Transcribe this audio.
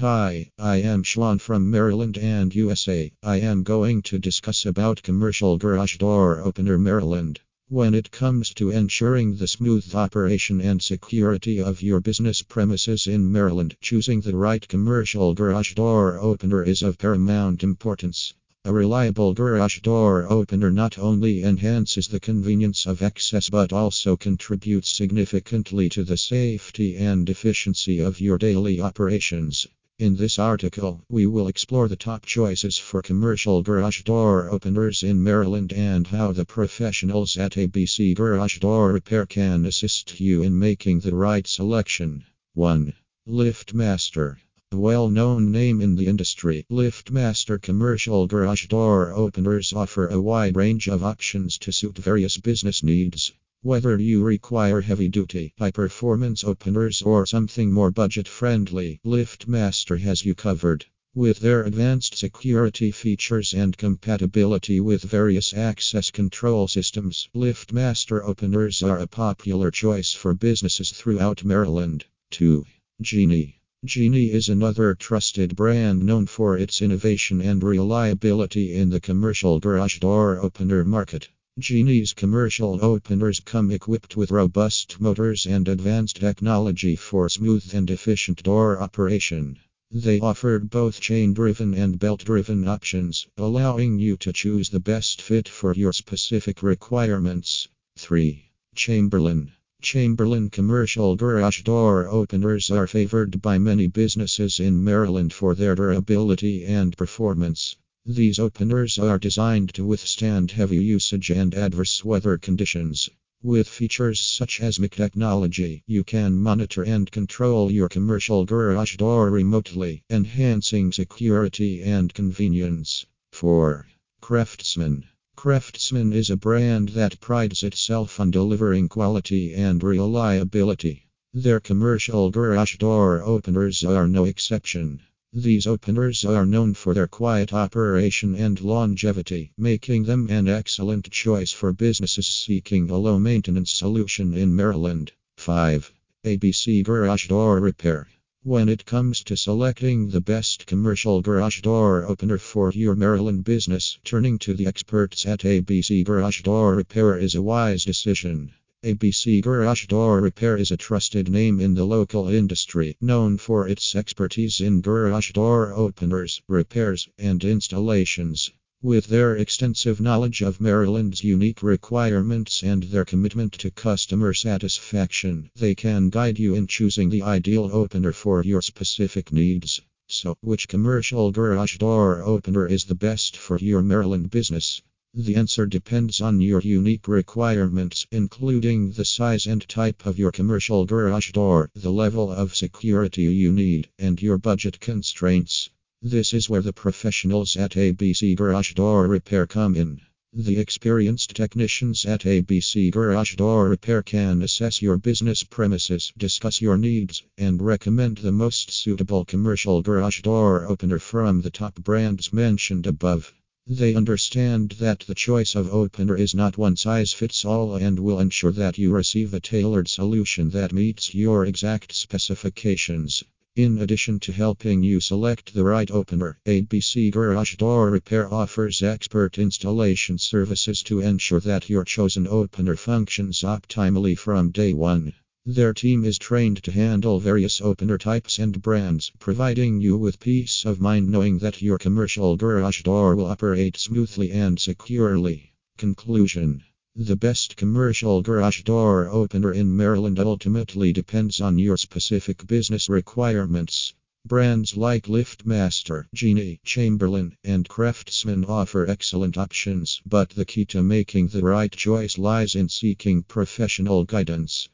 Hi, I am Schwan from Maryland and USA. I am going to discuss about commercial garage door opener Maryland. When it comes to ensuring the smooth operation and security of your business premises in Maryland, choosing the right commercial garage door opener is of paramount importance. A reliable garage door opener not only enhances the convenience of access but also contributes significantly to the safety and efficiency of your daily operations. In this article, we will explore the top choices for commercial garage door openers in Maryland and how the professionals at ABC Garage Door Repair can assist you in making the right selection. 1. LiftMaster a well known name in the industry, LiftMaster commercial garage door openers offer a wide range of options to suit various business needs. Whether you require heavy duty, high performance openers, or something more budget friendly, LiftMaster has you covered. With their advanced security features and compatibility with various access control systems, LiftMaster openers are a popular choice for businesses throughout Maryland. 2. Genie Genie is another trusted brand known for its innovation and reliability in the commercial garage door opener market. Genie's commercial openers come equipped with robust motors and advanced technology for smooth and efficient door operation. They offer both chain driven and belt driven options, allowing you to choose the best fit for your specific requirements. 3. Chamberlain Chamberlain commercial garage door openers are favored by many businesses in Maryland for their durability and performance. These openers are designed to withstand heavy usage and adverse weather conditions. With features such as MyQ technology, you can monitor and control your commercial garage door remotely, enhancing security and convenience. 4. Craftsman Craftsman is a brand that prides itself on delivering quality and reliability. Their commercial garage door openers are no exception. These openers are known for their quiet operation and longevity, making them an excellent choice for businesses seeking a low maintenance solution in Maryland. 5. ABC Garage Door Repair when it comes to selecting the best commercial garage door opener for your Maryland business, turning to the experts at ABC Garage Door Repair is a wise decision. ABC Garage Door Repair is a trusted name in the local industry, known for its expertise in garage door openers, repairs, and installations. With their extensive knowledge of Maryland's unique requirements and their commitment to customer satisfaction, they can guide you in choosing the ideal opener for your specific needs. So, which commercial garage door opener is the best for your Maryland business? The answer depends on your unique requirements, including the size and type of your commercial garage door, the level of security you need, and your budget constraints. This is where the professionals at ABC Garage Door Repair come in. The experienced technicians at ABC Garage Door Repair can assess your business premises, discuss your needs, and recommend the most suitable commercial garage door opener from the top brands mentioned above. They understand that the choice of opener is not one size fits all and will ensure that you receive a tailored solution that meets your exact specifications. In addition to helping you select the right opener, ABC Garage Door Repair offers expert installation services to ensure that your chosen opener functions optimally from day one. Their team is trained to handle various opener types and brands, providing you with peace of mind knowing that your commercial garage door will operate smoothly and securely. Conclusion the best commercial garage door opener in Maryland ultimately depends on your specific business requirements. Brands like LiftMaster, Genie, Chamberlain, and Craftsman offer excellent options, but the key to making the right choice lies in seeking professional guidance.